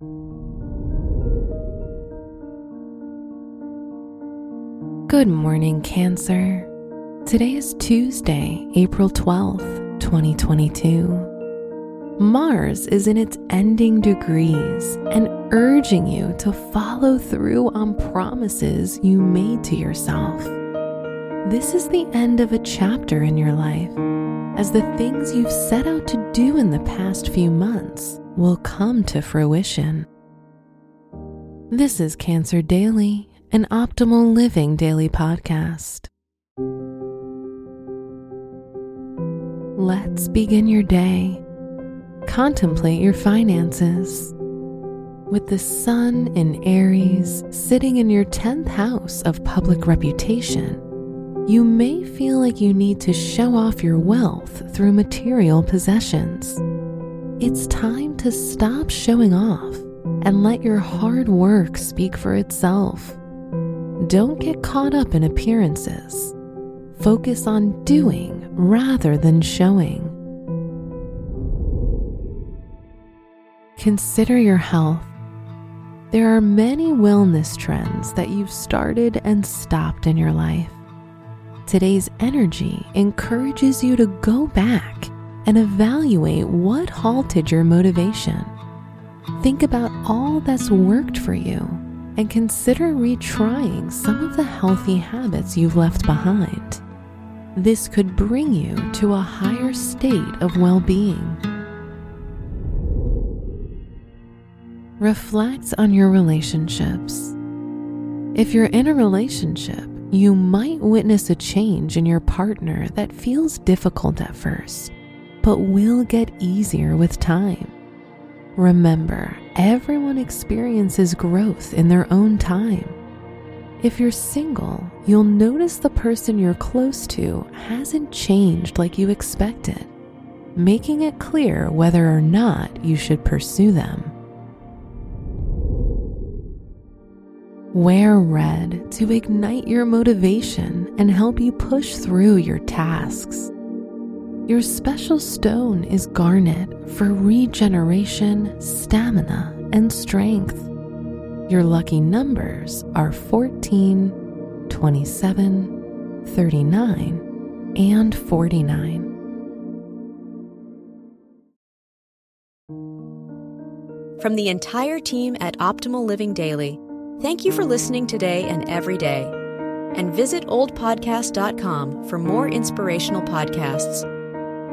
Good morning, Cancer. Today is Tuesday, April 12th, 2022. Mars is in its ending degrees and urging you to follow through on promises you made to yourself. This is the end of a chapter in your life, as the things you've set out to do in the past few months will come to fruition. This is Cancer Daily an optimal living daily podcast. Let's begin your day. Contemplate your finances. With the sun in Aries sitting in your 10th house of public reputation, you may feel like you need to show off your wealth through material possessions. It's time to stop showing off and let your hard work speak for itself. Don't get caught up in appearances. Focus on doing rather than showing. Consider your health. There are many wellness trends that you've started and stopped in your life. Today's energy encourages you to go back and evaluate what halted your motivation. Think about all that's worked for you and consider retrying some of the healthy habits you've left behind. This could bring you to a higher state of well being. Reflect on your relationships. If you're in a relationship, you might witness a change in your partner that feels difficult at first, but will get easier with time. Remember, everyone experiences growth in their own time. If you're single, you'll notice the person you're close to hasn't changed like you expected, making it clear whether or not you should pursue them. Wear red to ignite your motivation and help you push through your tasks. Your special stone is garnet for regeneration, stamina, and strength. Your lucky numbers are 14, 27, 39, and 49. From the entire team at Optimal Living Daily, thank you for listening today and every day. And visit oldpodcast.com for more inspirational podcasts.